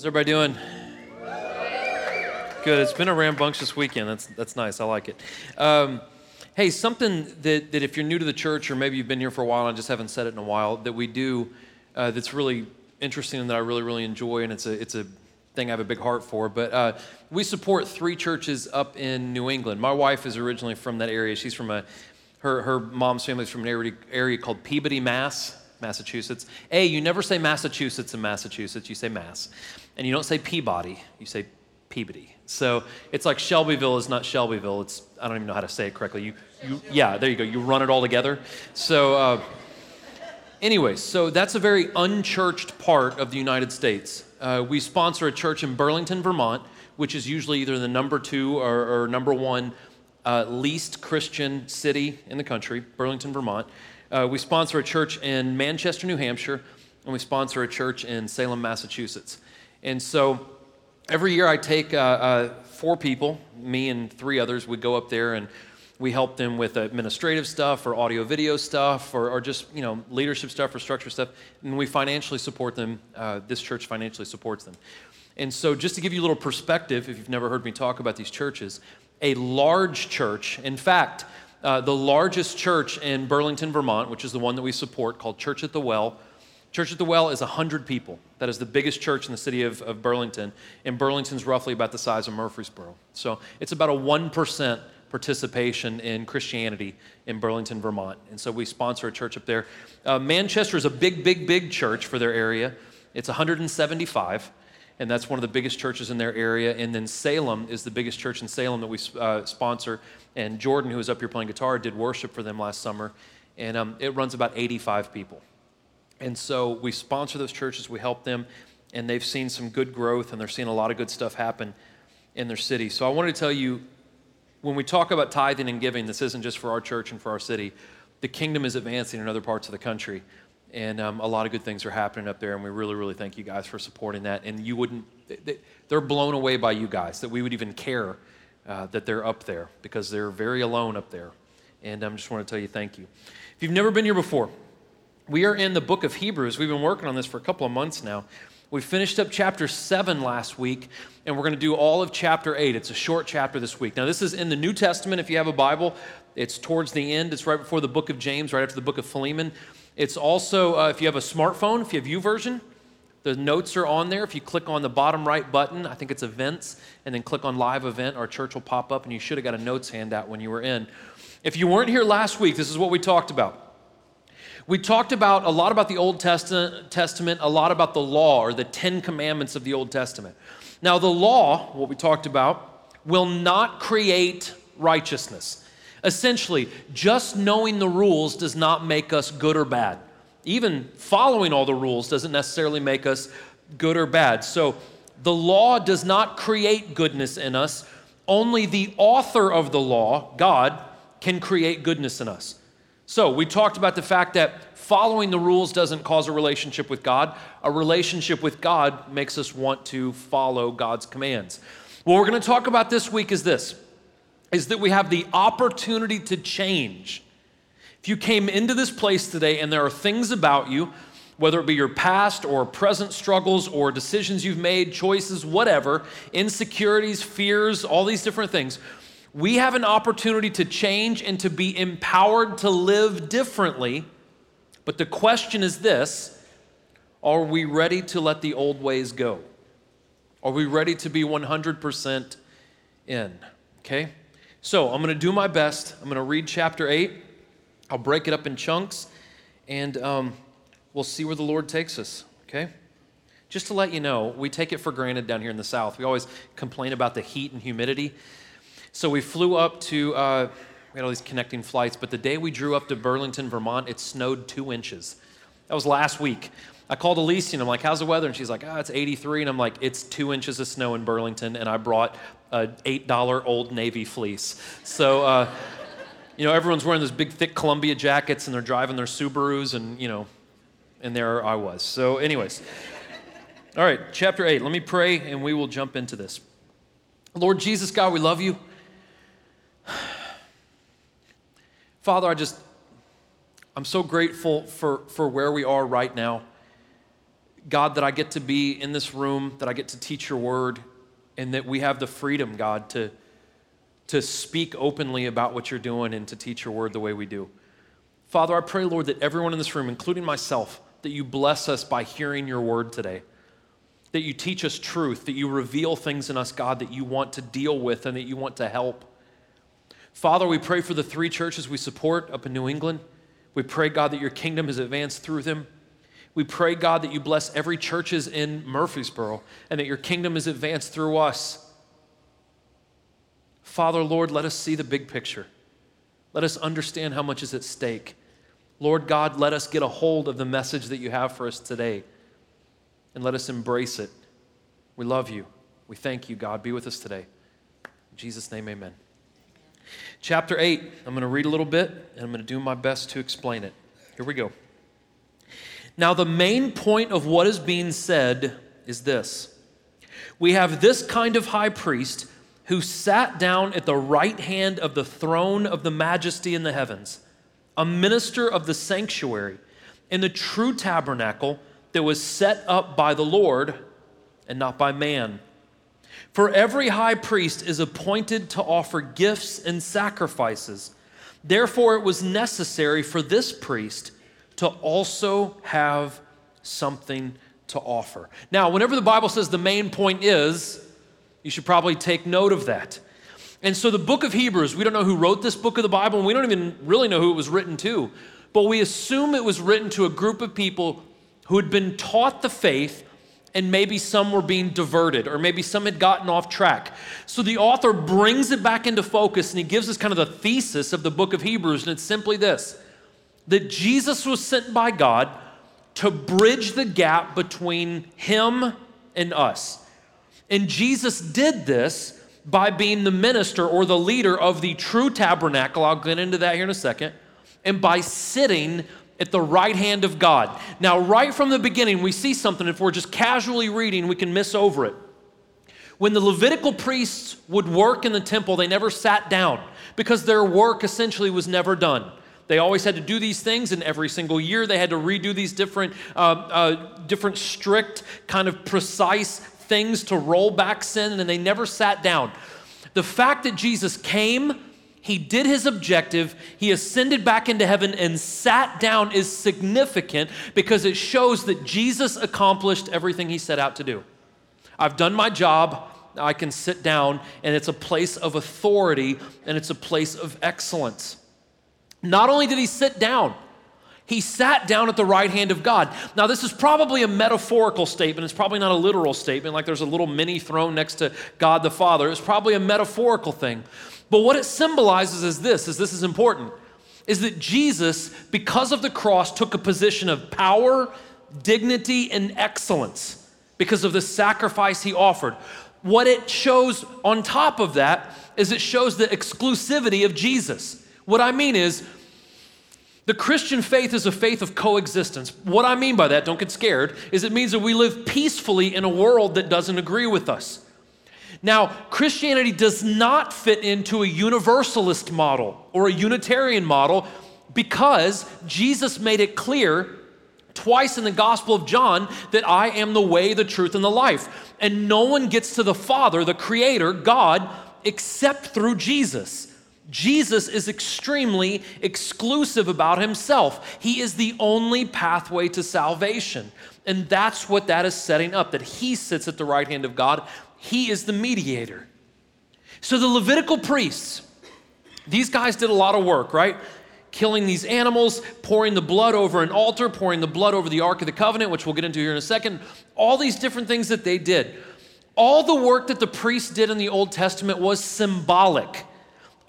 How's everybody doing? Good. It's been a rambunctious weekend. That's, that's nice. I like it. Um, hey, something that, that if you're new to the church or maybe you've been here for a while and I just haven't said it in a while, that we do uh, that's really interesting and that I really, really enjoy, and it's a, it's a thing I have a big heart for. But uh, we support three churches up in New England. My wife is originally from that area. She's from a, her, her mom's family is from an area, area called Peabody, Mass. Massachusetts. A, you never say Massachusetts in Massachusetts, you say Mass. And you don't say Peabody, you say Peabody. So it's like Shelbyville is not Shelbyville. It's, I don't even know how to say it correctly. You, you yeah, there you go. You run it all together. So, uh, anyway, so that's a very unchurched part of the United States. Uh, we sponsor a church in Burlington, Vermont, which is usually either the number two or, or number one uh, least Christian city in the country, Burlington, Vermont. Uh, we sponsor a church in Manchester, New Hampshire, and we sponsor a church in Salem, Massachusetts. And so every year I take uh, uh, four people, me and three others, we go up there and we help them with administrative stuff or audio video stuff or, or just you know leadership stuff or structure stuff and we financially support them uh, this church financially supports them and so just to give you a little perspective if you've never heard me talk about these churches a large church in fact uh, the largest church in Burlington, Vermont, which is the one that we support, called Church at the Well. Church at the Well is 100 people. That is the biggest church in the city of, of Burlington. And Burlington's roughly about the size of Murfreesboro. So it's about a 1% participation in Christianity in Burlington, Vermont. And so we sponsor a church up there. Uh, Manchester is a big, big, big church for their area. It's 175 and that's one of the biggest churches in their area. And then Salem is the biggest church in Salem that we uh, sponsor. And Jordan, who was up here playing guitar, did worship for them last summer, and um, it runs about 85 people. And so we sponsor those churches, we help them, and they've seen some good growth, and they're seeing a lot of good stuff happen in their city. So I wanted to tell you when we talk about tithing and giving, this isn't just for our church and for our city. The kingdom is advancing in other parts of the country. And um, a lot of good things are happening up there, and we really, really thank you guys for supporting that. And you wouldn't, they're blown away by you guys that we would even care uh, that they're up there because they're very alone up there. And I um, just want to tell you thank you. If you've never been here before, we are in the book of Hebrews. We've been working on this for a couple of months now. We finished up chapter 7 last week, and we're going to do all of chapter 8. It's a short chapter this week. Now, this is in the New Testament if you have a Bible. It's towards the end, it's right before the book of James, right after the book of Philemon. It's also, uh, if you have a smartphone, if you have YouVersion, the notes are on there. If you click on the bottom right button, I think it's events, and then click on live event, our church will pop up, and you should have got a notes handout when you were in. If you weren't here last week, this is what we talked about. We talked about a lot about the Old Testament, a lot about the law or the Ten Commandments of the Old Testament. Now, the law, what we talked about, will not create righteousness. Essentially, just knowing the rules does not make us good or bad. Even following all the rules doesn't necessarily make us good or bad. So, the law does not create goodness in us. Only the author of the law, God, can create goodness in us. So, we talked about the fact that following the rules doesn't cause a relationship with God. A relationship with God makes us want to follow God's commands. What we're going to talk about this week is this is that we have the opportunity to change. If you came into this place today and there are things about you, whether it be your past or present struggles or decisions you've made, choices, whatever, insecurities, fears, all these different things, we have an opportunity to change and to be empowered to live differently. But the question is this are we ready to let the old ways go? Are we ready to be 100% in? Okay? So I'm going to do my best. I'm going to read chapter 8. I'll break it up in chunks, and um, we'll see where the Lord takes us, okay? Just to let you know, we take it for granted down here in the South. We always complain about the heat and humidity. So we flew up to, uh, we had all these connecting flights, but the day we drew up to Burlington, Vermont, it snowed two inches. That was last week. I called Alicia and I'm like, how's the weather? And she's like, ah, oh, it's 83. And I'm like, it's two inches of snow in Burlington. And I brought a $8 Old Navy fleece. So, uh, you know, everyone's wearing those big, thick Columbia jackets and they're driving their Subarus. And, you know, and there I was. So, anyways. All right, chapter 8. Let me pray and we will jump into this. Lord Jesus, God, we love you. Father, I just, I'm so grateful for, for where we are right now. God, that I get to be in this room, that I get to teach your word, and that we have the freedom, God, to, to speak openly about what you're doing and to teach your word the way we do. Father, I pray, Lord, that everyone in this room, including myself, that you bless us by hearing your word today. That you teach us truth, that you reveal things in us, God, that you want to deal with and that you want to help. Father, we pray for the three churches we support up in New England. We pray, God, that your kingdom has advanced through them. We pray, God, that you bless every churches in Murfreesboro and that your kingdom is advanced through us. Father, Lord, let us see the big picture. Let us understand how much is at stake. Lord God, let us get a hold of the message that you have for us today and let us embrace it. We love you. We thank you, God. Be with us today. In Jesus' name, amen. Chapter 8, I'm going to read a little bit and I'm going to do my best to explain it. Here we go. Now, the main point of what is being said is this We have this kind of high priest who sat down at the right hand of the throne of the majesty in the heavens, a minister of the sanctuary in the true tabernacle that was set up by the Lord and not by man. For every high priest is appointed to offer gifts and sacrifices. Therefore, it was necessary for this priest to also have something to offer. Now, whenever the Bible says the main point is, you should probably take note of that. And so, the book of Hebrews, we don't know who wrote this book of the Bible, and we don't even really know who it was written to, but we assume it was written to a group of people who had been taught the faith and maybe some were being diverted, or maybe some had gotten off track. So the author brings it back into focus and he gives us kind of the thesis of the book of Hebrews, and it's simply this that Jesus was sent by God to bridge the gap between him and us. And Jesus did this by being the minister or the leader of the true tabernacle. I'll get into that here in a second. And by sitting at the right hand of God. Now, right from the beginning, we see something. If we're just casually reading, we can miss over it. When the Levitical priests would work in the temple, they never sat down because their work essentially was never done. They always had to do these things, and every single year they had to redo these different, uh, uh, different strict, kind of precise things to roll back sin, and they never sat down. The fact that Jesus came, he did his objective, he ascended back into heaven and sat down is significant because it shows that Jesus accomplished everything he set out to do. I've done my job, I can sit down, and it's a place of authority and it's a place of excellence. Not only did he sit down, he sat down at the right hand of God. Now, this is probably a metaphorical statement. It's probably not a literal statement, like there's a little mini throne next to God the Father. It's probably a metaphorical thing. But what it symbolizes is this, is this is important, is that Jesus, because of the cross, took a position of power, dignity, and excellence because of the sacrifice he offered. What it shows on top of that is it shows the exclusivity of Jesus. What I mean is, the Christian faith is a faith of coexistence. What I mean by that, don't get scared, is it means that we live peacefully in a world that doesn't agree with us. Now, Christianity does not fit into a universalist model or a Unitarian model because Jesus made it clear twice in the Gospel of John that I am the way, the truth, and the life. And no one gets to the Father, the Creator, God, except through Jesus. Jesus is extremely exclusive about himself. He is the only pathway to salvation. And that's what that is setting up that he sits at the right hand of God he is the mediator. So the Levitical priests, these guys did a lot of work, right? Killing these animals, pouring the blood over an altar, pouring the blood over the Ark of the Covenant, which we'll get into here in a second. All these different things that they did. All the work that the priests did in the Old Testament was symbolic.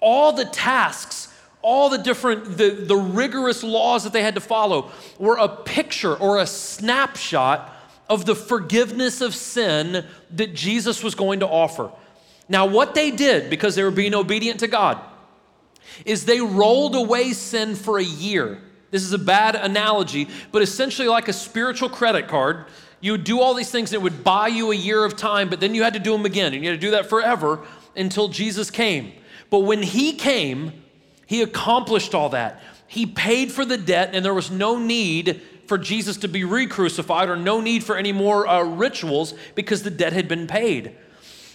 All the tasks all the different the, the rigorous laws that they had to follow were a picture or a snapshot of the forgiveness of sin that Jesus was going to offer. Now, what they did, because they were being obedient to God, is they rolled away sin for a year. This is a bad analogy, but essentially like a spiritual credit card. You would do all these things that would buy you a year of time, but then you had to do them again, and you had to do that forever until Jesus came. But when He came, He accomplished all that. He paid for the debt, and there was no need for Jesus to be re crucified or no need for any more uh, rituals because the debt had been paid.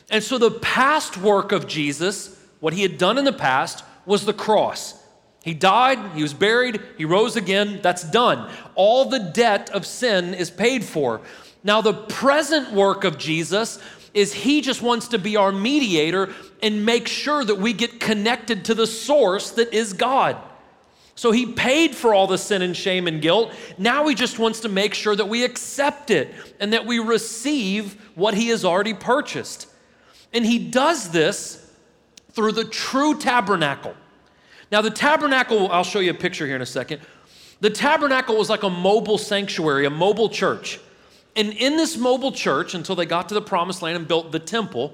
And so the past work of Jesus, what he had done in the past, was the cross. He died, he was buried, he rose again, that's done. All the debt of sin is paid for. Now, the present work of Jesus is he just wants to be our mediator and make sure that we get connected to the source that is God. So he paid for all the sin and shame and guilt. Now he just wants to make sure that we accept it and that we receive what he has already purchased. And he does this through the true tabernacle. Now, the tabernacle, I'll show you a picture here in a second. The tabernacle was like a mobile sanctuary, a mobile church. And in this mobile church, until they got to the promised land and built the temple,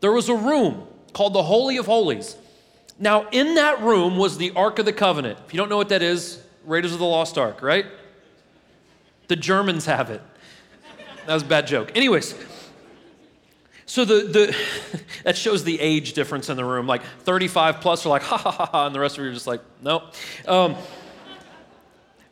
there was a room called the Holy of Holies. Now, in that room was the Ark of the Covenant. If you don't know what that is, Raiders of the Lost Ark, right? The Germans have it. That was a bad joke. Anyways, so the, the that shows the age difference in the room. Like 35 plus are like, ha ha ha ha, and the rest of you are just like, no. Um,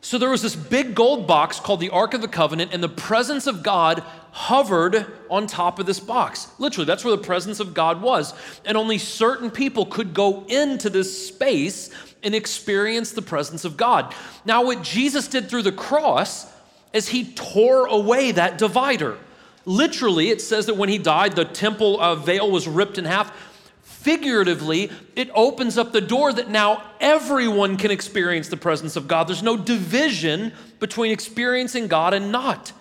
so there was this big gold box called the Ark of the Covenant, and the presence of God hovered on top of this box. Literally, that's where the presence of God was. And only certain people could go into this space and experience the presence of God. Now, what Jesus did through the cross is he tore away that divider. Literally, it says that when he died, the temple uh, veil was ripped in half figuratively, it opens up the door that now everyone can experience the presence of God. There's no division between experiencing God and not.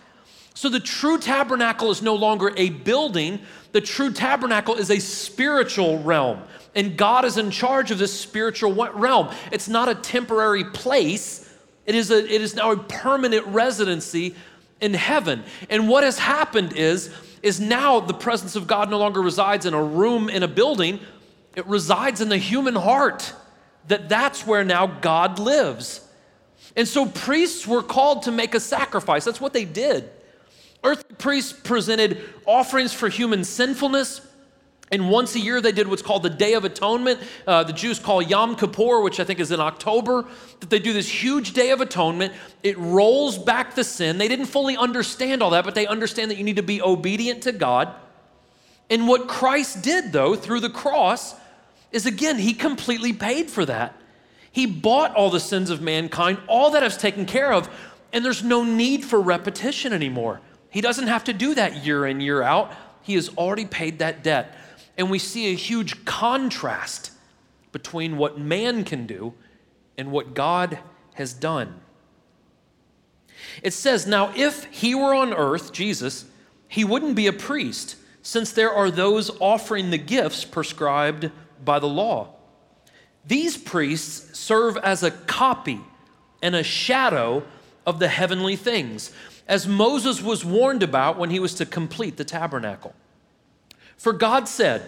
So the true tabernacle is no longer a building, the true tabernacle is a spiritual realm. And God is in charge of this spiritual realm. It's not a temporary place, it is, a, it is now a permanent residency in heaven. And what has happened is, is now the presence of God no longer resides in a room in a building, it resides in the human heart, that that's where now God lives. And so priests were called to make a sacrifice. That's what they did. Earthly priests presented offerings for human sinfulness. And once a year, they did what's called the Day of Atonement. Uh, the Jews call Yom Kippur, which I think is in October, that they do this huge Day of Atonement. It rolls back the sin. They didn't fully understand all that, but they understand that you need to be obedient to God. And what Christ did, though, through the cross, is again, he completely paid for that. He bought all the sins of mankind, all that is taken care of, and there's no need for repetition anymore. He doesn't have to do that year in, year out. He has already paid that debt. And we see a huge contrast between what man can do and what God has done. It says, Now, if he were on earth, Jesus, he wouldn't be a priest, since there are those offering the gifts prescribed by the law. These priests serve as a copy and a shadow of the heavenly things, as Moses was warned about when he was to complete the tabernacle. For God said,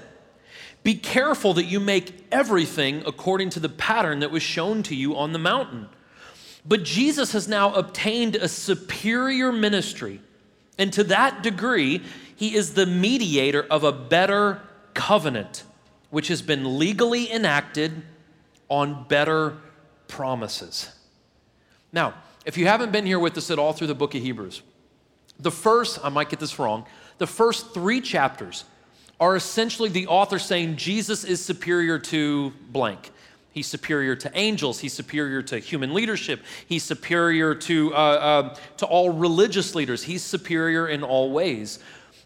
Be careful that you make everything according to the pattern that was shown to you on the mountain. But Jesus has now obtained a superior ministry, and to that degree, he is the mediator of a better covenant which has been legally enacted on better promises. Now, if you haven't been here with us at all through the book of Hebrews, the first, I might get this wrong, the first three chapters are essentially the author saying Jesus is superior to blank. He's superior to angels. He's superior to human leadership. He's superior to, uh, uh, to all religious leaders. He's superior in all ways.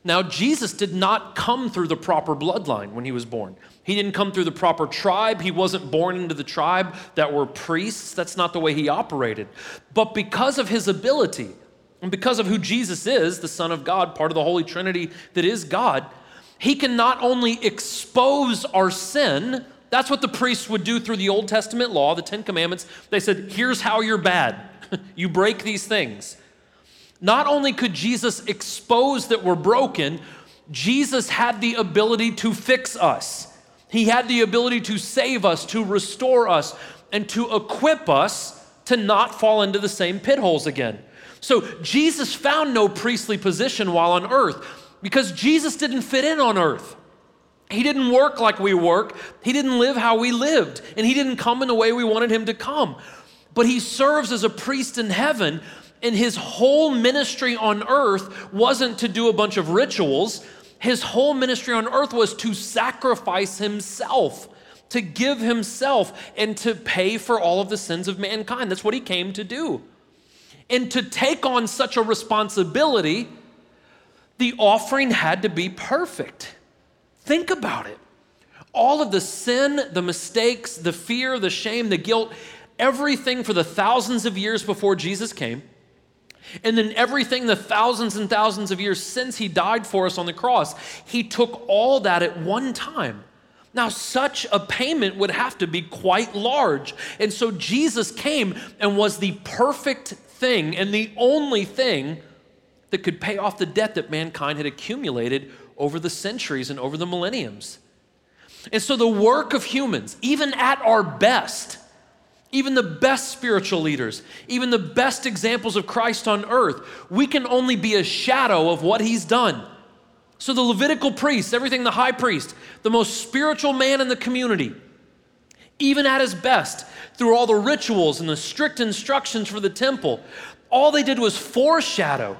Now, Jesus did not come through the proper bloodline when he was born. He didn't come through the proper tribe. He wasn't born into the tribe that were priests. That's not the way he operated. But because of his ability, and because of who Jesus is, the Son of God, part of the Holy Trinity that is God, he can not only expose our sin, that's what the priests would do through the Old Testament law, the Ten Commandments. They said, here's how you're bad. you break these things. Not only could Jesus expose that we're broken, Jesus had the ability to fix us. He had the ability to save us, to restore us, and to equip us to not fall into the same pit holes again. So Jesus found no priestly position while on earth because Jesus didn't fit in on earth. He didn't work like we work. He didn't live how we lived. And he didn't come in the way we wanted him to come. But he serves as a priest in heaven And his whole ministry on earth wasn't to do a bunch of rituals. His whole ministry on earth was to sacrifice himself, to give himself, and to pay for all of the sins of mankind. That's what he came to do. And to take on such a responsibility, the offering had to be perfect. Think about it. All of the sin, the mistakes, the fear, the shame, the guilt, everything for the thousands of years before Jesus came, and then everything the thousands and thousands of years since he died for us on the cross, he took all that at one time. Now, such a payment would have to be quite large. And so Jesus came and was the perfect thing and the only thing that could pay off the debt that mankind had accumulated over the centuries and over the millenniums. And so, the work of humans, even at our best, even the best spiritual leaders, even the best examples of Christ on earth, we can only be a shadow of what he's done. So, the Levitical priest, everything the high priest, the most spiritual man in the community, even at his best, through all the rituals and the strict instructions for the temple, all they did was foreshadow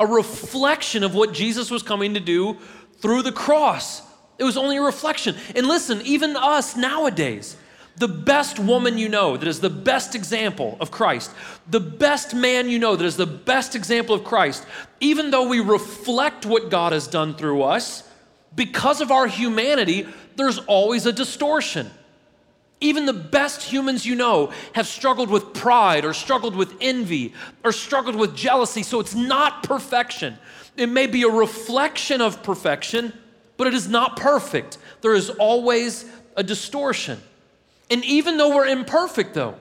a reflection of what Jesus was coming to do through the cross. It was only a reflection. And listen, even us nowadays, the best woman you know that is the best example of Christ, the best man you know that is the best example of Christ, even though we reflect what God has done through us, because of our humanity, there's always a distortion. Even the best humans you know have struggled with pride or struggled with envy or struggled with jealousy, so it's not perfection. It may be a reflection of perfection, but it is not perfect. There is always a distortion. And even though we're imperfect, though,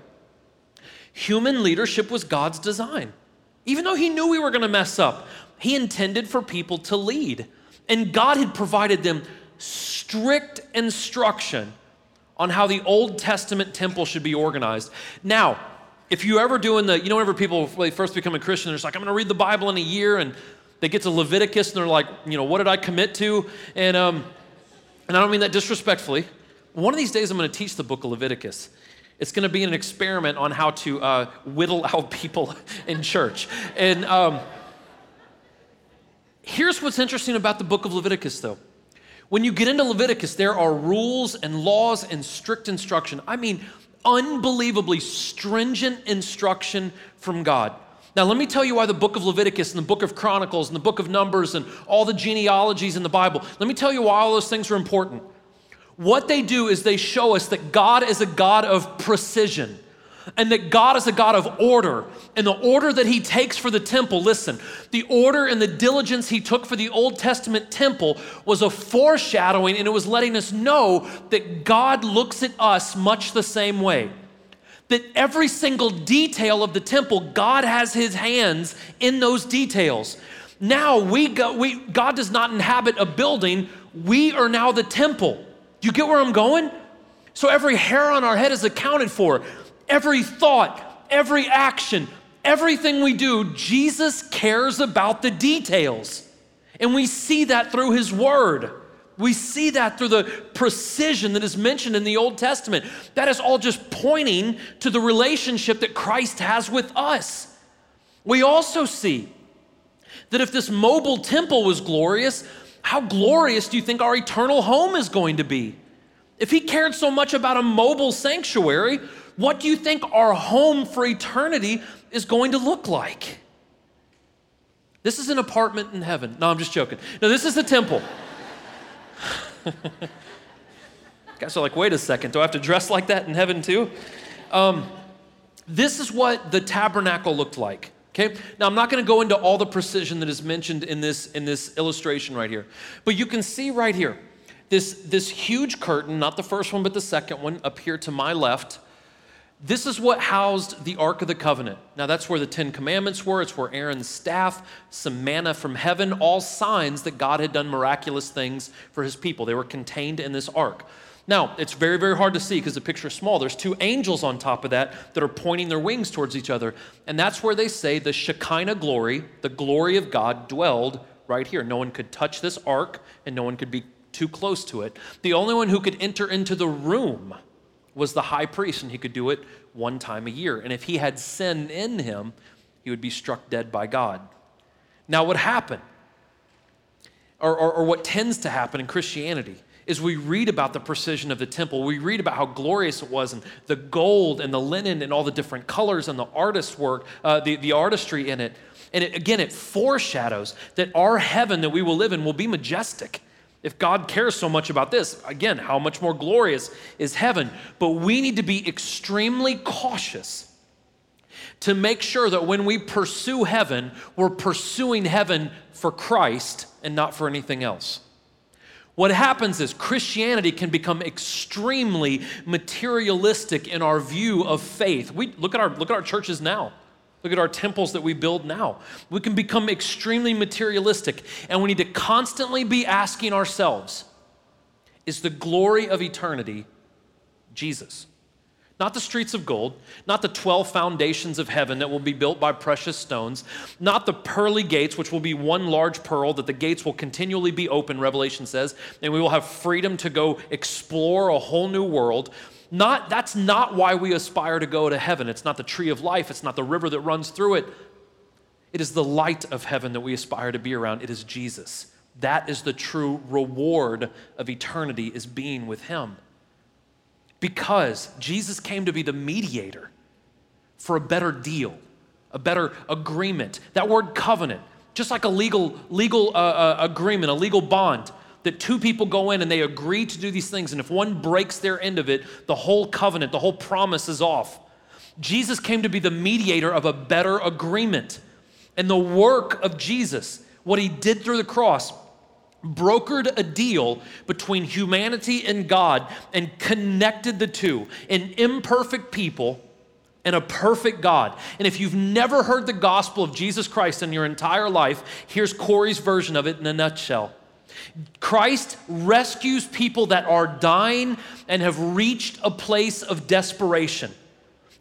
human leadership was God's design. Even though He knew we were going to mess up, He intended for people to lead. And God had provided them strict instruction on how the Old Testament temple should be organized. Now, if you ever doing the, you know, whenever people when they first become a Christian, they're just like, I'm going to read the Bible in a year, and they get to Leviticus and they're like, you know, what did I commit to? And um, and I don't mean that disrespectfully. One of these days, I'm going to teach the book of Leviticus. It's going to be an experiment on how to uh, whittle out people in church. And um, here's what's interesting about the book of Leviticus, though. When you get into Leviticus, there are rules and laws and strict instruction. I mean, unbelievably stringent instruction from God. Now, let me tell you why the book of Leviticus and the book of Chronicles and the book of Numbers and all the genealogies in the Bible, let me tell you why all those things are important. What they do is they show us that God is a God of precision and that God is a God of order. And the order that He takes for the temple, listen, the order and the diligence He took for the Old Testament temple was a foreshadowing, and it was letting us know that God looks at us much the same way. That every single detail of the temple, God has His hands in those details. Now we go, we, God does not inhabit a building, we are now the temple. You get where I'm going? So every hair on our head is accounted for every thought, every action, everything we do, Jesus cares about the details. And we see that through His Word. We see that through the precision that is mentioned in the Old Testament. That is all just pointing to the relationship that Christ has with us. We also see that if this mobile temple was glorious, how glorious do you think our eternal home is going to be? If he cared so much about a mobile sanctuary, what do you think our home for eternity is going to look like? This is an apartment in heaven. No, I'm just joking. No, this is the temple. Guys are like, wait a second, do I have to dress like that in heaven too? Um, this is what the tabernacle looked like. Okay? Now I'm not going to go into all the precision that is mentioned in this in this illustration right here. But you can see right here this this huge curtain, not the first one but the second one up here to my left. This is what housed the Ark of the Covenant. Now, that's where the Ten Commandments were. It's where Aaron's staff, some manna from heaven, all signs that God had done miraculous things for his people. They were contained in this ark. Now, it's very, very hard to see because the picture is small. There's two angels on top of that that are pointing their wings towards each other. And that's where they say the Shekinah glory, the glory of God, dwelled right here. No one could touch this ark and no one could be too close to it. The only one who could enter into the room was the high priest, and he could do it one time a year. And if he had sin in him, he would be struck dead by God. Now, what happened, or, or, or what tends to happen in Christianity, is we read about the precision of the temple. We read about how glorious it was and the gold and the linen and all the different colors and the artist work, uh, the, the artistry in it. And it, again, it foreshadows that our heaven that we will live in will be majestic. If God cares so much about this, again, how much more glorious is heaven? But we need to be extremely cautious to make sure that when we pursue heaven, we're pursuing heaven for Christ and not for anything else. What happens is Christianity can become extremely materialistic in our view of faith. We look at our look at our churches now. Look at our temples that we build now. We can become extremely materialistic, and we need to constantly be asking ourselves is the glory of eternity Jesus? Not the streets of gold, not the 12 foundations of heaven that will be built by precious stones, not the pearly gates, which will be one large pearl, that the gates will continually be open, Revelation says, and we will have freedom to go explore a whole new world. Not, that's not why we aspire to go to heaven. It's not the tree of life, it's not the river that runs through it. It is the light of heaven that we aspire to be around. It is Jesus. That is the true reward of eternity, is being with Him. Because Jesus came to be the mediator for a better deal, a better agreement. That word covenant, just like a legal, legal uh, uh, agreement, a legal bond that two people go in and they agree to do these things, and if one breaks their end of it, the whole covenant, the whole promise is off. Jesus came to be the mediator of a better agreement. And the work of Jesus, what he did through the cross, brokered a deal between humanity and God and connected the two an imperfect people and a perfect God. And if you've never heard the gospel of Jesus Christ in your entire life, here's Corey's version of it in a nutshell. Christ rescues people that are dying and have reached a place of desperation.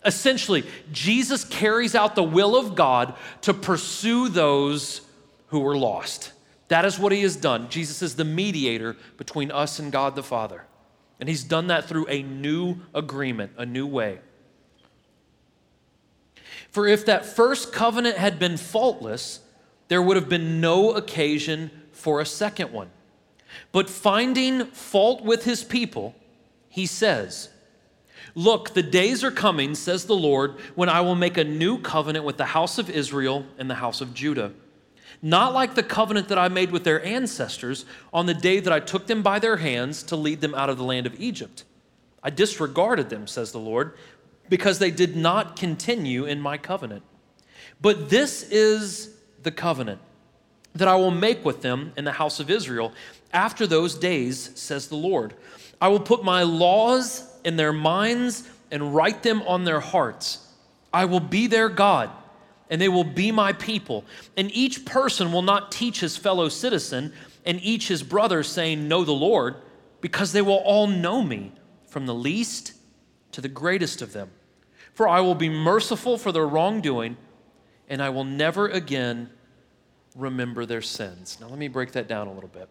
Essentially, Jesus carries out the will of God to pursue those who are lost. That is what he has done. Jesus is the mediator between us and God the Father. And he's done that through a new agreement, a new way. For if that first covenant had been faultless, there would have been no occasion for a second one. But finding fault with his people, he says, Look, the days are coming, says the Lord, when I will make a new covenant with the house of Israel and the house of Judah. Not like the covenant that I made with their ancestors on the day that I took them by their hands to lead them out of the land of Egypt. I disregarded them, says the Lord, because they did not continue in my covenant. But this is the covenant that I will make with them in the house of Israel after those days, says the Lord. I will put my laws in their minds and write them on their hearts. I will be their God, and they will be my people. And each person will not teach his fellow citizen and each his brother, saying, Know the Lord, because they will all know me, from the least to the greatest of them. For I will be merciful for their wrongdoing, and I will never again remember their sins. Now, let me break that down a little bit.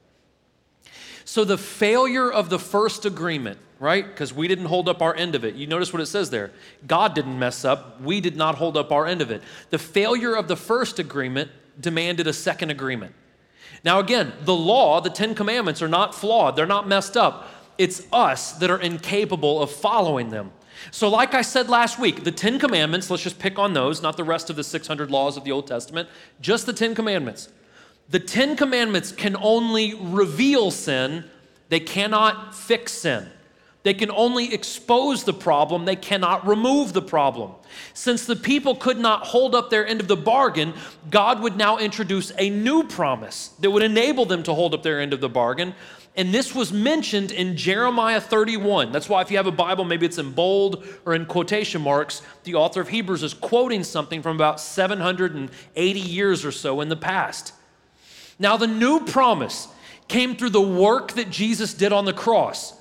So, the failure of the first agreement, right? Because we didn't hold up our end of it. You notice what it says there God didn't mess up, we did not hold up our end of it. The failure of the first agreement demanded a second agreement. Now, again, the law, the Ten Commandments, are not flawed, they're not messed up. It's us that are incapable of following them. So, like I said last week, the Ten Commandments, let's just pick on those, not the rest of the 600 laws of the Old Testament, just the Ten Commandments. The Ten Commandments can only reveal sin, they cannot fix sin. They can only expose the problem, they cannot remove the problem. Since the people could not hold up their end of the bargain, God would now introduce a new promise that would enable them to hold up their end of the bargain. And this was mentioned in Jeremiah 31. That's why, if you have a Bible, maybe it's in bold or in quotation marks, the author of Hebrews is quoting something from about 780 years or so in the past. Now, the new promise came through the work that Jesus did on the cross.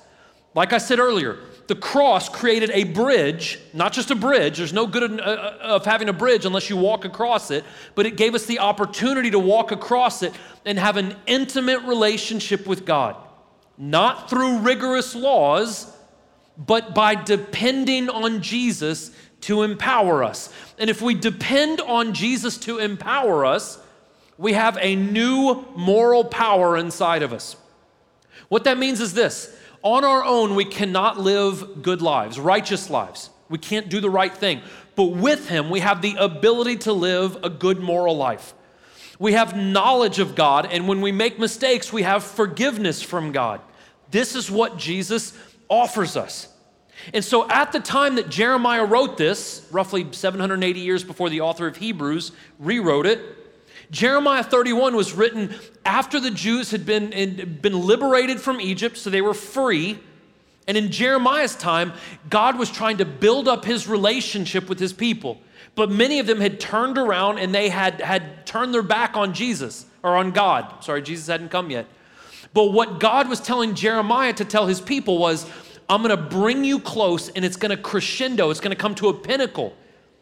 Like I said earlier, the cross created a bridge, not just a bridge, there's no good uh, uh, of having a bridge unless you walk across it, but it gave us the opportunity to walk across it and have an intimate relationship with God. Not through rigorous laws, but by depending on Jesus to empower us. And if we depend on Jesus to empower us, we have a new moral power inside of us. What that means is this on our own, we cannot live good lives, righteous lives. We can't do the right thing. But with Him, we have the ability to live a good moral life. We have knowledge of God, and when we make mistakes, we have forgiveness from God. This is what Jesus offers us. And so, at the time that Jeremiah wrote this, roughly 780 years before the author of Hebrews rewrote it, Jeremiah 31 was written after the Jews had been, been liberated from Egypt, so they were free. And in Jeremiah's time, God was trying to build up his relationship with his people. But many of them had turned around and they had, had turned their back on Jesus or on God. Sorry, Jesus hadn't come yet. But what God was telling Jeremiah to tell his people was, I'm going to bring you close and it's going to crescendo. It's going to come to a pinnacle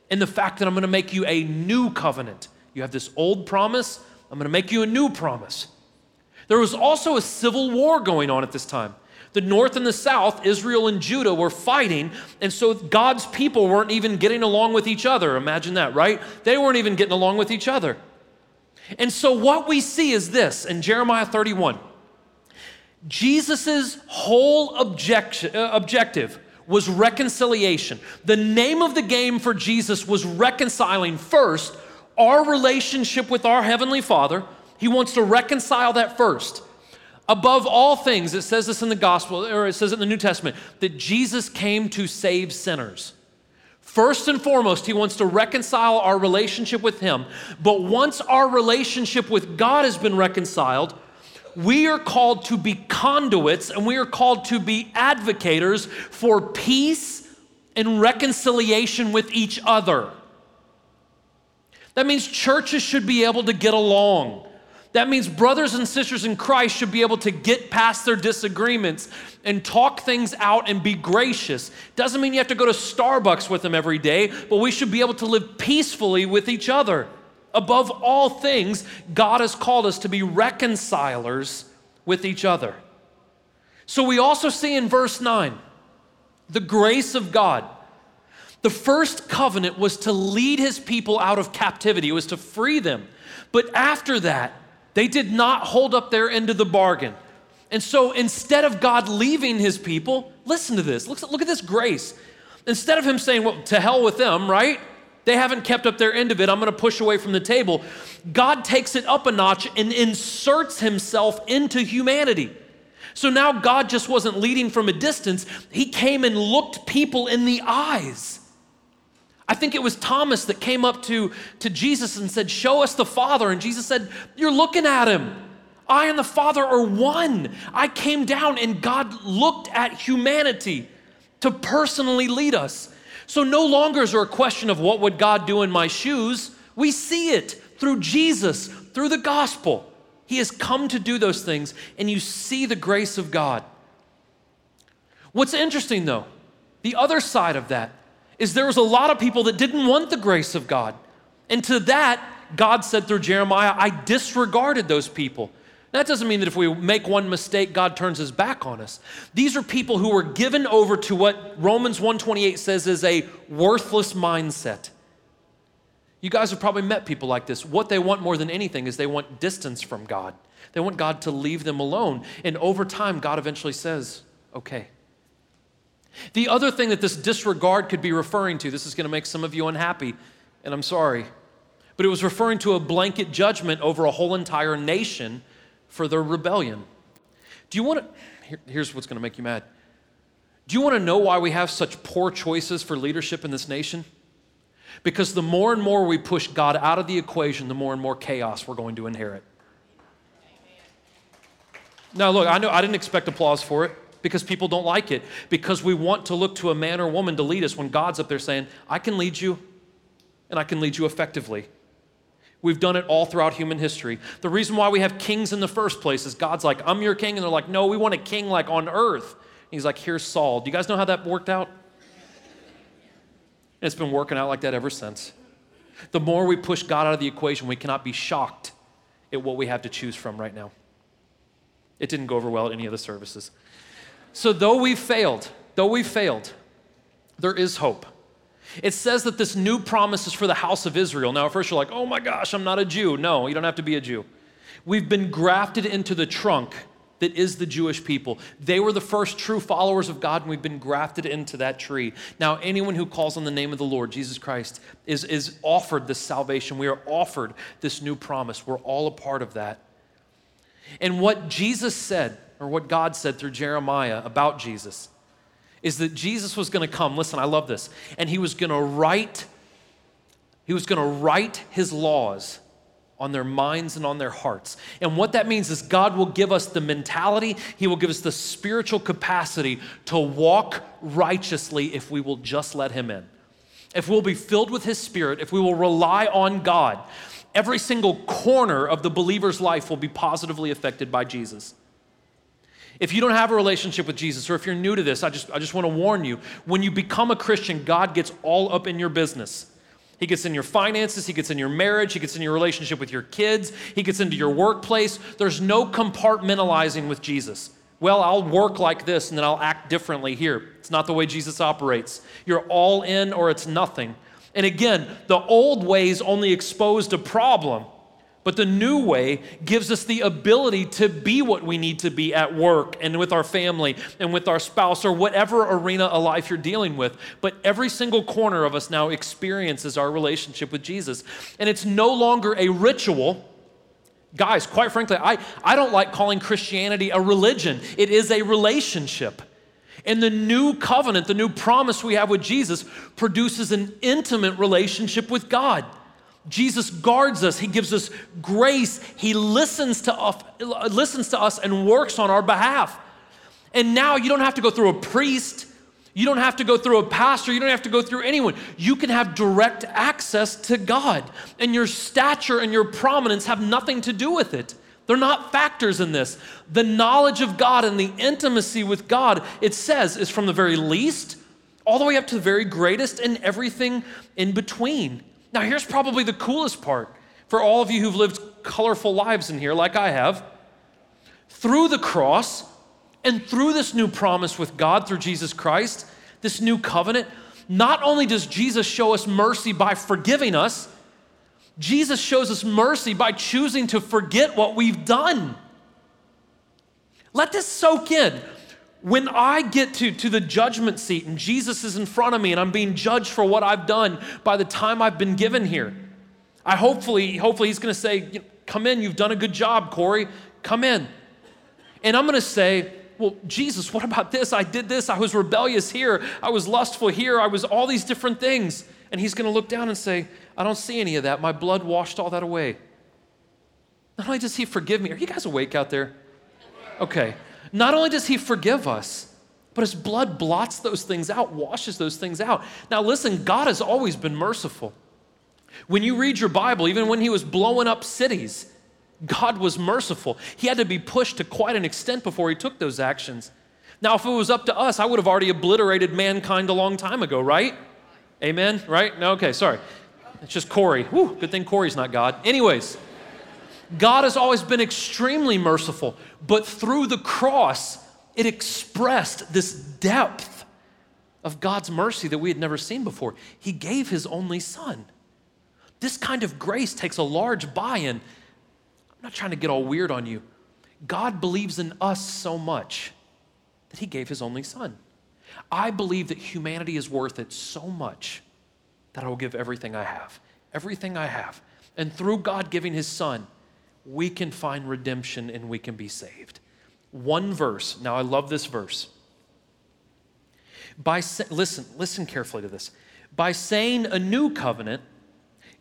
in the fact that I'm going to make you a new covenant. You have this old promise, I'm going to make you a new promise. There was also a civil war going on at this time. The north and the south, Israel and Judah, were fighting, and so God's people weren't even getting along with each other. Imagine that, right? They weren't even getting along with each other. And so what we see is this in Jeremiah 31 Jesus' whole uh, objective was reconciliation. The name of the game for Jesus was reconciling first our relationship with our Heavenly Father. He wants to reconcile that first. Above all things, it says this in the gospel, or it says it in the New Testament, that Jesus came to save sinners. First and foremost, he wants to reconcile our relationship with him. But once our relationship with God has been reconciled, we are called to be conduits and we are called to be advocators for peace and reconciliation with each other. That means churches should be able to get along. That means brothers and sisters in Christ should be able to get past their disagreements and talk things out and be gracious. Doesn't mean you have to go to Starbucks with them every day, but we should be able to live peacefully with each other. Above all things, God has called us to be reconcilers with each other. So we also see in verse 9 the grace of God. The first covenant was to lead his people out of captivity, it was to free them. But after that, they did not hold up their end of the bargain. And so instead of God leaving his people, listen to this. Look, look at this grace. Instead of him saying, well, to hell with them, right? They haven't kept up their end of it. I'm going to push away from the table. God takes it up a notch and inserts himself into humanity. So now God just wasn't leading from a distance, he came and looked people in the eyes. I think it was Thomas that came up to, to Jesus and said, Show us the Father. And Jesus said, You're looking at him. I and the Father are one. I came down and God looked at humanity to personally lead us. So no longer is there a question of what would God do in my shoes. We see it through Jesus, through the gospel. He has come to do those things, and you see the grace of God. What's interesting though, the other side of that is there was a lot of people that didn't want the grace of God. And to that, God said through Jeremiah, I disregarded those people. That doesn't mean that if we make one mistake, God turns his back on us. These are people who were given over to what Romans 128 says is a worthless mindset. You guys have probably met people like this. What they want more than anything is they want distance from God. They want God to leave them alone. And over time, God eventually says, okay. The other thing that this disregard could be referring to, this is going to make some of you unhappy, and I'm sorry, but it was referring to a blanket judgment over a whole entire nation for their rebellion. Do you want to? Here, here's what's going to make you mad. Do you want to know why we have such poor choices for leadership in this nation? Because the more and more we push God out of the equation, the more and more chaos we're going to inherit. Now, look, I know I didn't expect applause for it because people don't like it, because we want to look to a man or woman to lead us when God's up there saying, I can lead you and I can lead you effectively. We've done it all throughout human history. The reason why we have kings in the first place is God's like, I'm your king. And they're like, no, we want a king like on earth. And he's like, here's Saul. Do you guys know how that worked out? And it's been working out like that ever since. The more we push God out of the equation, we cannot be shocked at what we have to choose from right now. It didn't go over well at any of the services. So, though we failed, though we failed, there is hope. It says that this new promise is for the house of Israel. Now, at first you're like, oh my gosh, I'm not a Jew. No, you don't have to be a Jew. We've been grafted into the trunk that is the Jewish people. They were the first true followers of God, and we've been grafted into that tree. Now, anyone who calls on the name of the Lord, Jesus Christ, is, is offered this salvation. We are offered this new promise. We're all a part of that. And what Jesus said, or what God said through Jeremiah about Jesus, is that Jesus was going to come. Listen, I love this. And he was going to write, he was going to write his laws on their minds and on their hearts. And what that means is God will give us the mentality, He will give us the spiritual capacity to walk righteously if we will just let Him in. If we'll be filled with His Spirit, if we will rely on God, every single corner of the believer's life will be positively affected by Jesus. If you don't have a relationship with Jesus, or if you're new to this, I just, I just want to warn you when you become a Christian, God gets all up in your business. He gets in your finances, he gets in your marriage, he gets in your relationship with your kids, he gets into your workplace. There's no compartmentalizing with Jesus. Well, I'll work like this and then I'll act differently here. It's not the way Jesus operates. You're all in or it's nothing. And again, the old ways only exposed a problem. But the new way gives us the ability to be what we need to be at work and with our family and with our spouse or whatever arena of life you're dealing with. But every single corner of us now experiences our relationship with Jesus. And it's no longer a ritual. Guys, quite frankly, I, I don't like calling Christianity a religion, it is a relationship. And the new covenant, the new promise we have with Jesus, produces an intimate relationship with God. Jesus guards us. He gives us grace. He listens to us, listens to us and works on our behalf. And now you don't have to go through a priest. You don't have to go through a pastor. You don't have to go through anyone. You can have direct access to God. And your stature and your prominence have nothing to do with it. They're not factors in this. The knowledge of God and the intimacy with God, it says, is from the very least all the way up to the very greatest and everything in between. Now, here's probably the coolest part for all of you who've lived colorful lives in here, like I have. Through the cross and through this new promise with God through Jesus Christ, this new covenant, not only does Jesus show us mercy by forgiving us, Jesus shows us mercy by choosing to forget what we've done. Let this soak in when I get to, to the judgment seat and Jesus is in front of me and I'm being judged for what I've done by the time I've been given here, I hopefully, hopefully he's going to say, Come in, you've done a good job, Corey. Come in. And I'm going to say, Well, Jesus, what about this? I did this. I was rebellious here. I was lustful here. I was all these different things. And he's going to look down and say, I don't see any of that. My blood washed all that away. Not only does he forgive me, are you guys awake out there? Okay. Not only does he forgive us, but his blood blots those things out, washes those things out. Now, listen, God has always been merciful. When you read your Bible, even when he was blowing up cities, God was merciful. He had to be pushed to quite an extent before he took those actions. Now, if it was up to us, I would have already obliterated mankind a long time ago, right? Amen? Right? No, okay, sorry. It's just Corey. Whew, good thing Corey's not God. Anyways. God has always been extremely merciful, but through the cross, it expressed this depth of God's mercy that we had never seen before. He gave His only Son. This kind of grace takes a large buy in. I'm not trying to get all weird on you. God believes in us so much that He gave His only Son. I believe that humanity is worth it so much that I will give everything I have. Everything I have. And through God giving His Son, we can find redemption and we can be saved. One verse. Now, I love this verse. By listen, listen carefully to this. By saying a new covenant,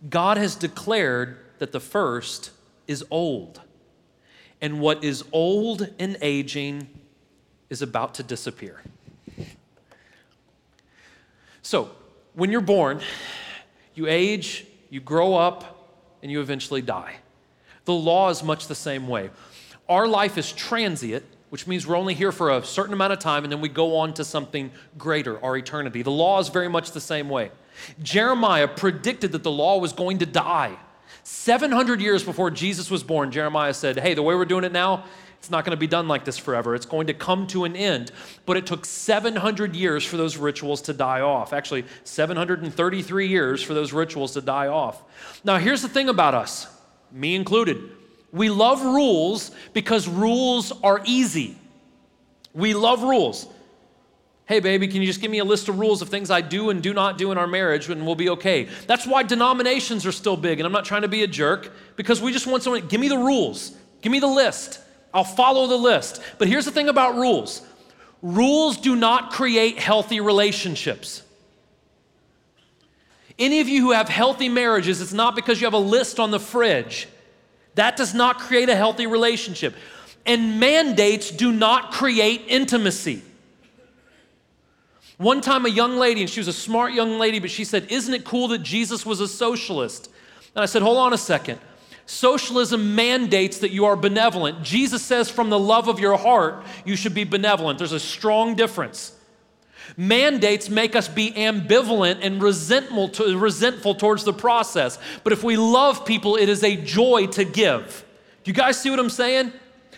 God has declared that the first is old. And what is old and aging is about to disappear. So, when you're born, you age, you grow up, and you eventually die. The law is much the same way. Our life is transient, which means we're only here for a certain amount of time and then we go on to something greater, our eternity. The law is very much the same way. Jeremiah predicted that the law was going to die. 700 years before Jesus was born, Jeremiah said, Hey, the way we're doing it now, It's not going to be done like this forever. It's going to come to an end. But it took 700 years for those rituals to die off. Actually, 733 years for those rituals to die off. Now, here's the thing about us, me included. We love rules because rules are easy. We love rules. Hey, baby, can you just give me a list of rules of things I do and do not do in our marriage and we'll be okay? That's why denominations are still big. And I'm not trying to be a jerk because we just want someone, give me the rules, give me the list. I'll follow the list. But here's the thing about rules rules do not create healthy relationships. Any of you who have healthy marriages, it's not because you have a list on the fridge. That does not create a healthy relationship. And mandates do not create intimacy. One time, a young lady, and she was a smart young lady, but she said, Isn't it cool that Jesus was a socialist? And I said, Hold on a second. Socialism mandates that you are benevolent. Jesus says, from the love of your heart, you should be benevolent. There's a strong difference. Mandates make us be ambivalent and resentful, to, resentful towards the process. But if we love people, it is a joy to give. Do you guys see what I'm saying?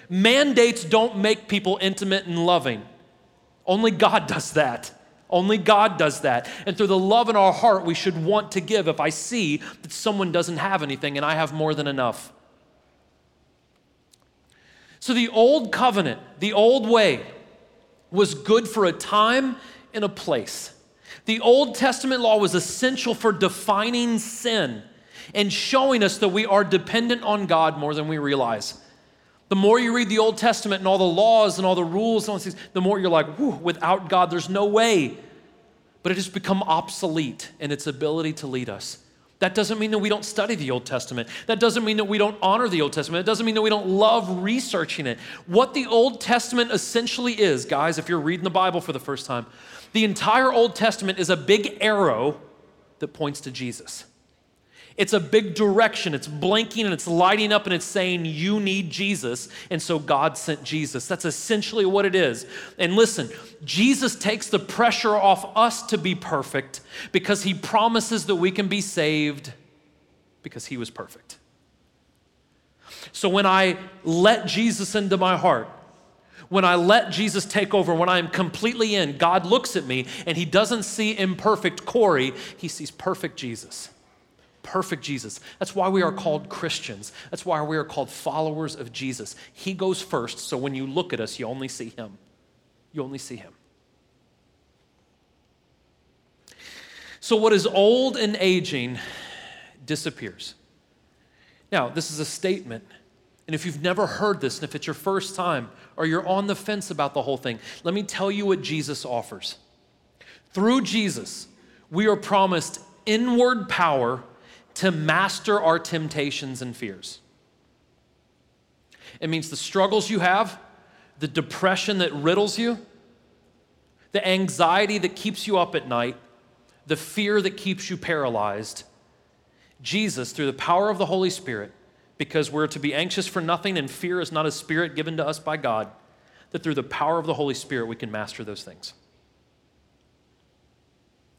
Mandates don't make people intimate and loving. Only God does that. Only God does that. And through the love in our heart, we should want to give if I see that someone doesn't have anything and I have more than enough. So the old covenant, the old way, was good for a time and a place. The Old Testament law was essential for defining sin and showing us that we are dependent on God more than we realize. The more you read the Old Testament and all the laws and all the rules and all these things, the more you're like, without God, there's no way. But it has become obsolete in its ability to lead us. That doesn't mean that we don't study the Old Testament. That doesn't mean that we don't honor the Old Testament. It doesn't mean that we don't love researching it. What the Old Testament essentially is, guys, if you're reading the Bible for the first time, the entire Old Testament is a big arrow that points to Jesus. It's a big direction. It's blinking and it's lighting up and it's saying, You need Jesus. And so God sent Jesus. That's essentially what it is. And listen, Jesus takes the pressure off us to be perfect because he promises that we can be saved because he was perfect. So when I let Jesus into my heart, when I let Jesus take over, when I am completely in, God looks at me and he doesn't see imperfect Corey, he sees perfect Jesus perfect Jesus. That's why we are called Christians. That's why we are called followers of Jesus. He goes first, so when you look at us, you only see Him. You only see Him. So, what is old and aging disappears. Now, this is a statement. And if you've never heard this, and if it's your first time, or you're on the fence about the whole thing, let me tell you what Jesus offers. Through Jesus, we are promised inward power to master our temptations and fears. It means the struggles you have, the depression that riddles you, the anxiety that keeps you up at night, the fear that keeps you paralyzed. Jesus, through the power of the Holy Spirit, because we're to be anxious for nothing and fear is not a spirit given to us by God, that through the power of the Holy Spirit we can master those things.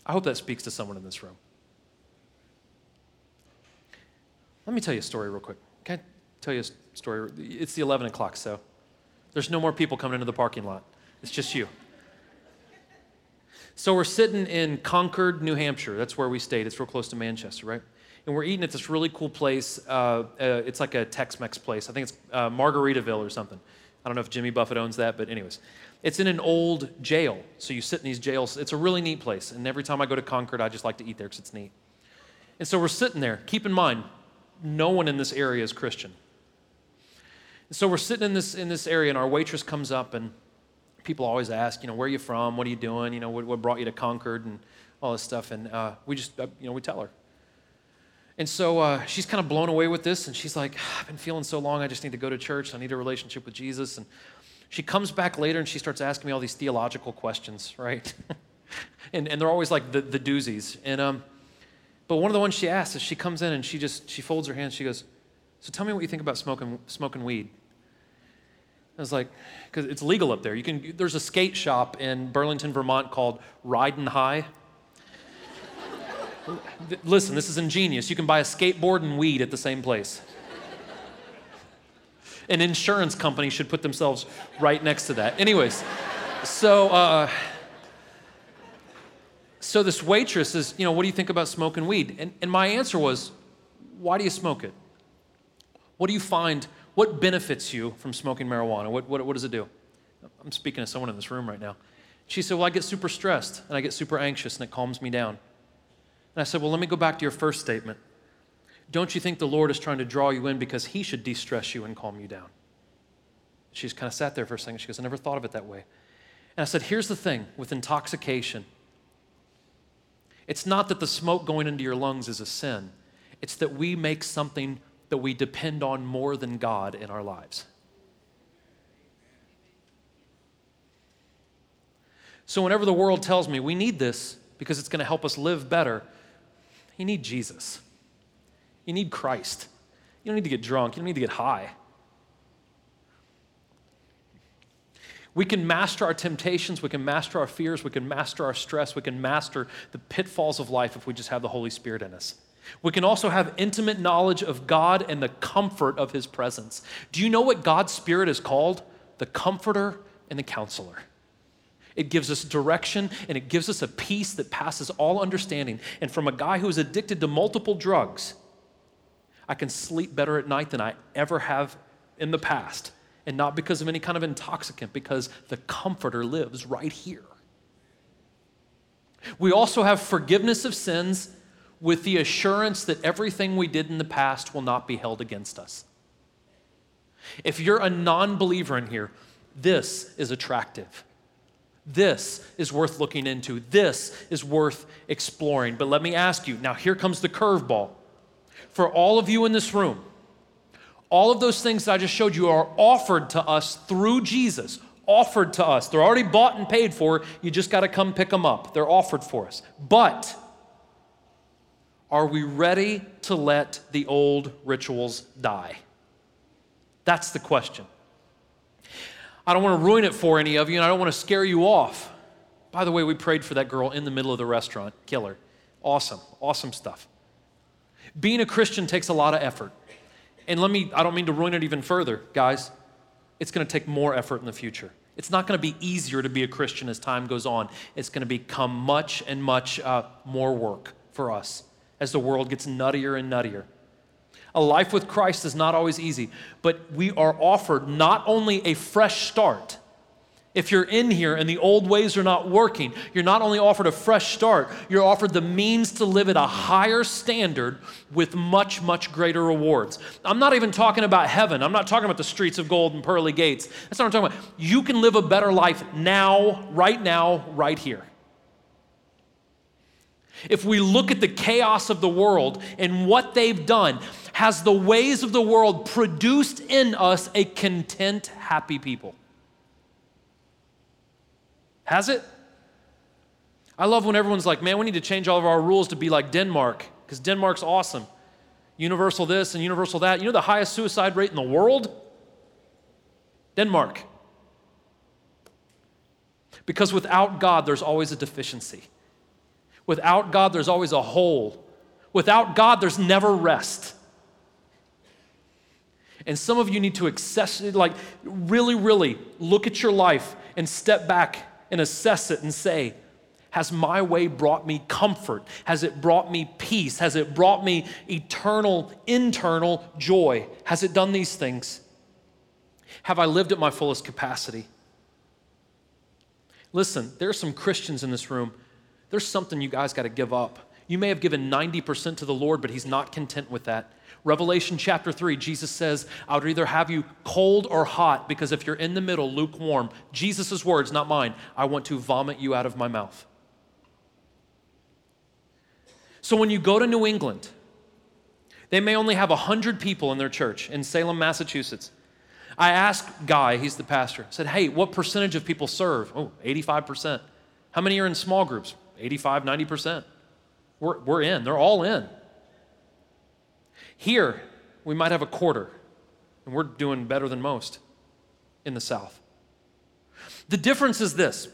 I hope that speaks to someone in this room. Let me tell you a story real quick. Can I tell you a story? It's the 11 o'clock, so there's no more people coming into the parking lot. It's just you. So we're sitting in Concord, New Hampshire. That's where we stayed. It's real close to Manchester, right? And we're eating at this really cool place. Uh, uh, it's like a Tex-Mex place. I think it's uh, Margaritaville or something. I don't know if Jimmy Buffett owns that, but anyways, it's in an old jail. So you sit in these jails. It's a really neat place. And every time I go to Concord, I just like to eat there because it's neat. And so we're sitting there. Keep in mind, no one in this area is Christian. And so we're sitting in this, in this area, and our waitress comes up, and people always ask, you know, where are you from? What are you doing? You know, what, what brought you to Concord? And all this stuff. And uh, we just, uh, you know, we tell her. And so uh, she's kind of blown away with this, and she's like, I've been feeling so long, I just need to go to church. I need a relationship with Jesus. And she comes back later and she starts asking me all these theological questions, right? and, and they're always like the, the doozies. And um, but one of the ones she asks is she comes in and she just she folds her hands. She goes, "So tell me what you think about smoking smoking weed." I was like, because it's legal up there. You can. There's a skate shop in Burlington, Vermont called Riding High. Listen, this is ingenious. You can buy a skateboard and weed at the same place. An insurance company should put themselves right next to that. Anyways, so uh, so this waitress says, you know, what do you think about smoking weed? And, and my answer was, why do you smoke it? What do you find, what benefits you from smoking marijuana? What, what, what does it do? I'm speaking to someone in this room right now. She said, Well, I get super stressed and I get super anxious and it calms me down. And I said, Well, let me go back to your first statement. Don't you think the Lord is trying to draw you in because He should de stress you and calm you down? She's kind of sat there for a second. She goes, I never thought of it that way. And I said, Here's the thing with intoxication it's not that the smoke going into your lungs is a sin, it's that we make something that we depend on more than God in our lives. So, whenever the world tells me we need this because it's going to help us live better, you need Jesus. You need Christ. You don't need to get drunk, you don't need to get high. We can master our temptations, we can master our fears, we can master our stress, we can master the pitfalls of life if we just have the Holy Spirit in us. We can also have intimate knowledge of God and the comfort of His presence. Do you know what God's Spirit is called? The Comforter and the Counselor. It gives us direction and it gives us a peace that passes all understanding. And from a guy who is addicted to multiple drugs, I can sleep better at night than I ever have in the past. And not because of any kind of intoxicant, because the Comforter lives right here. We also have forgiveness of sins with the assurance that everything we did in the past will not be held against us. If you're a non believer in here, this is attractive. This is worth looking into. This is worth exploring. But let me ask you now, here comes the curveball. For all of you in this room, all of those things that I just showed you are offered to us through Jesus. Offered to us. They're already bought and paid for. You just got to come pick them up. They're offered for us. But are we ready to let the old rituals die? That's the question. I don't want to ruin it for any of you, and I don't want to scare you off. By the way, we prayed for that girl in the middle of the restaurant. Killer. Awesome. Awesome stuff. Being a Christian takes a lot of effort. And let me, I don't mean to ruin it even further, guys. It's going to take more effort in the future. It's not going to be easier to be a Christian as time goes on. It's going to become much and much uh, more work for us as the world gets nuttier and nuttier. A life with Christ is not always easy, but we are offered not only a fresh start. If you're in here and the old ways are not working, you're not only offered a fresh start, you're offered the means to live at a higher standard with much, much greater rewards. I'm not even talking about heaven. I'm not talking about the streets of gold and pearly gates. That's not what I'm talking about. You can live a better life now, right now, right here. If we look at the chaos of the world and what they've done, has the ways of the world produced in us a content, happy people? Has it? I love when everyone's like, man, we need to change all of our rules to be like Denmark, because Denmark's awesome. Universal this and universal that. You know the highest suicide rate in the world? Denmark. Because without God, there's always a deficiency. Without God, there's always a hole. Without God, there's never rest. And some of you need to access, like, really, really look at your life and step back and assess it and say, has my way brought me comfort? Has it brought me peace? Has it brought me eternal, internal joy? Has it done these things? Have I lived at my fullest capacity? Listen, there are some Christians in this room. There's something you guys got to give up. You may have given 90% to the Lord, but He's not content with that. Revelation chapter 3, Jesus says, I would either have you cold or hot, because if you're in the middle, lukewarm, Jesus' words, not mine, I want to vomit you out of my mouth. So when you go to New England, they may only have 100 people in their church in Salem, Massachusetts. I asked Guy, he's the pastor, said, Hey, what percentage of people serve? Oh, 85%. How many are in small groups? 85, 90%. We're, we're in, they're all in. Here, we might have a quarter, and we're doing better than most in the South. The difference is this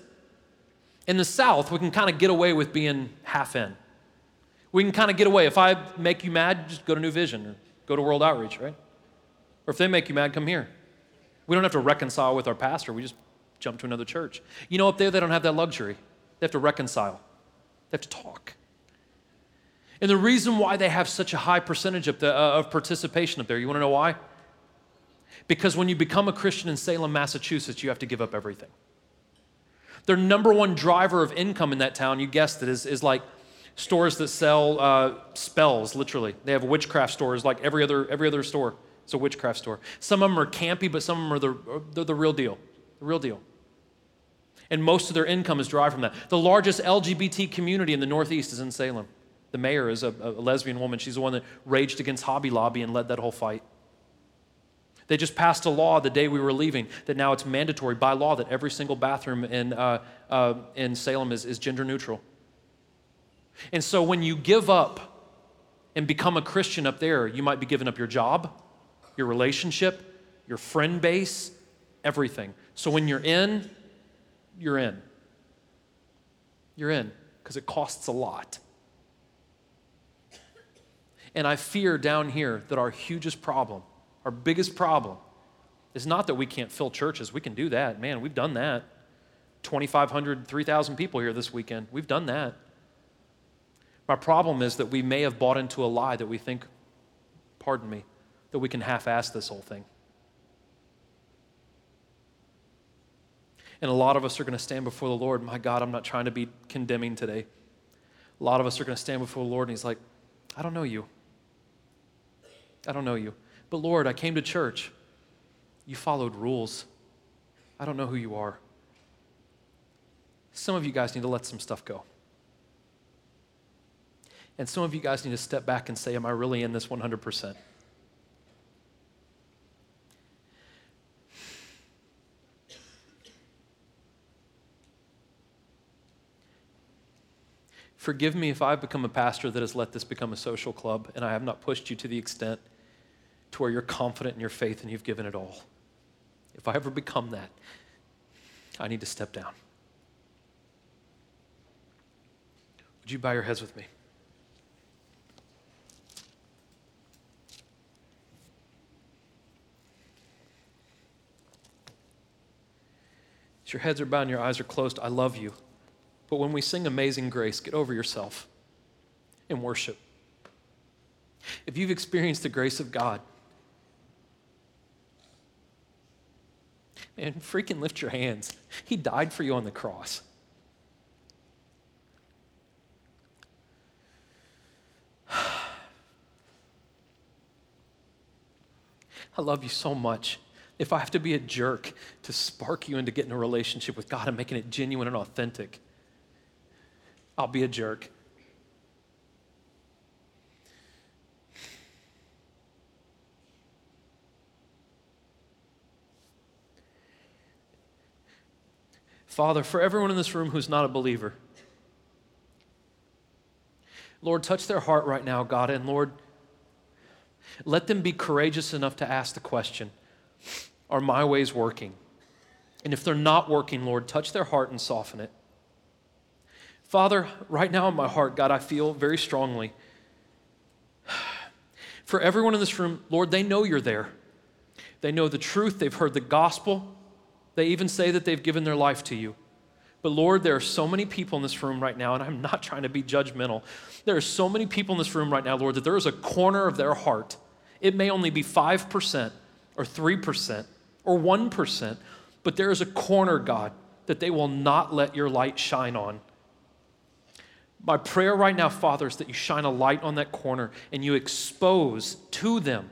in the South, we can kind of get away with being half in. We can kind of get away. If I make you mad, just go to New Vision or go to World Outreach, right? Or if they make you mad, come here. We don't have to reconcile with our pastor, we just jump to another church. You know, up there, they don't have that luxury. They have to reconcile, they have to talk. And the reason why they have such a high percentage of, the, uh, of participation up there, you want to know why? Because when you become a Christian in Salem, Massachusetts, you have to give up everything. Their number one driver of income in that town, you guessed it, is, is like stores that sell uh, spells, literally. They have witchcraft stores like every other, every other store. It's a witchcraft store. Some of them are campy, but some of them are the, the real deal. The real deal. And most of their income is derived from that. The largest LGBT community in the Northeast is in Salem. The mayor is a, a lesbian woman. She's the one that raged against Hobby Lobby and led that whole fight. They just passed a law the day we were leaving that now it's mandatory by law that every single bathroom in, uh, uh, in Salem is, is gender neutral. And so when you give up and become a Christian up there, you might be giving up your job, your relationship, your friend base, everything. So when you're in, you're in. You're in because it costs a lot. And I fear down here that our hugest problem, our biggest problem, is not that we can't fill churches. We can do that. Man, we've done that. 2,500, 3,000 people here this weekend. We've done that. My problem is that we may have bought into a lie that we think, pardon me, that we can half ass this whole thing. And a lot of us are going to stand before the Lord. My God, I'm not trying to be condemning today. A lot of us are going to stand before the Lord, and He's like, I don't know you. I don't know you. But Lord, I came to church. You followed rules. I don't know who you are. Some of you guys need to let some stuff go. And some of you guys need to step back and say, Am I really in this 100%? Forgive me if I've become a pastor that has let this become a social club and I have not pushed you to the extent to where you're confident in your faith and you've given it all. If I ever become that, I need to step down. Would you bow your heads with me? As your heads are bowed and your eyes are closed, I love you. But when we sing Amazing Grace, get over yourself and worship. If you've experienced the grace of God, man, freaking lift your hands. He died for you on the cross. I love you so much. If I have to be a jerk to spark you into getting a relationship with God and making it genuine and authentic, I'll be a jerk. Father, for everyone in this room who's not a believer, Lord, touch their heart right now, God, and Lord, let them be courageous enough to ask the question Are my ways working? And if they're not working, Lord, touch their heart and soften it. Father, right now in my heart, God, I feel very strongly for everyone in this room, Lord, they know you're there. They know the truth, they've heard the gospel, they even say that they've given their life to you. But Lord, there are so many people in this room right now, and I'm not trying to be judgmental. There are so many people in this room right now, Lord, that there is a corner of their heart. It may only be 5% or 3% or 1%, but there is a corner, God, that they will not let your light shine on. My prayer right now, Father, is that you shine a light on that corner and you expose to them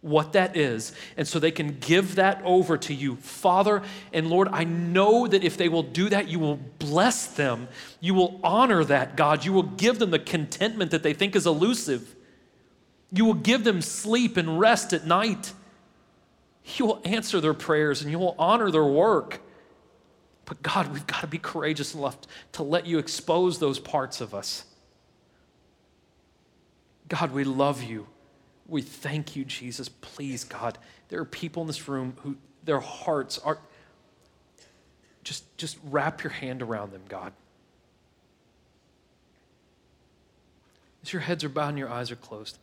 what that is, and so they can give that over to you. Father and Lord, I know that if they will do that, you will bless them. You will honor that, God. You will give them the contentment that they think is elusive. You will give them sleep and rest at night. You will answer their prayers and you will honor their work. But God, we've got to be courageous enough to let you expose those parts of us. God, we love you. We thank you, Jesus. Please, God, there are people in this room who their hearts are just, just wrap your hand around them, God. As your heads are bowed and your eyes are closed,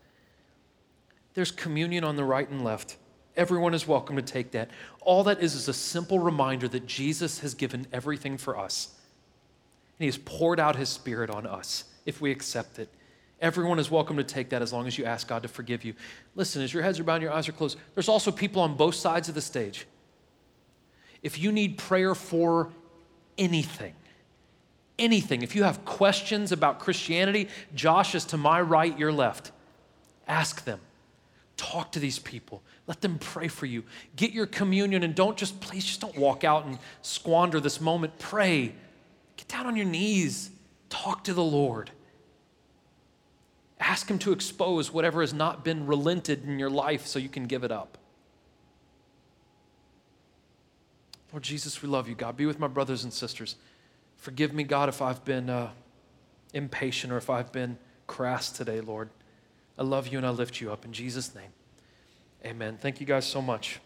there's communion on the right and left. Everyone is welcome to take that. All that is is a simple reminder that Jesus has given everything for us. And he has poured out his spirit on us if we accept it. Everyone is welcome to take that as long as you ask God to forgive you. Listen, as your heads are bowed and your eyes are closed, there's also people on both sides of the stage. If you need prayer for anything, anything, if you have questions about Christianity, Josh is to my right, your left. Ask them. Talk to these people. Let them pray for you. Get your communion and don't just, please, just don't walk out and squander this moment. Pray. Get down on your knees. Talk to the Lord. Ask Him to expose whatever has not been relented in your life so you can give it up. Lord Jesus, we love you, God. Be with my brothers and sisters. Forgive me, God, if I've been uh, impatient or if I've been crass today, Lord. I love you and I lift you up in Jesus' name. Amen. Thank you guys so much.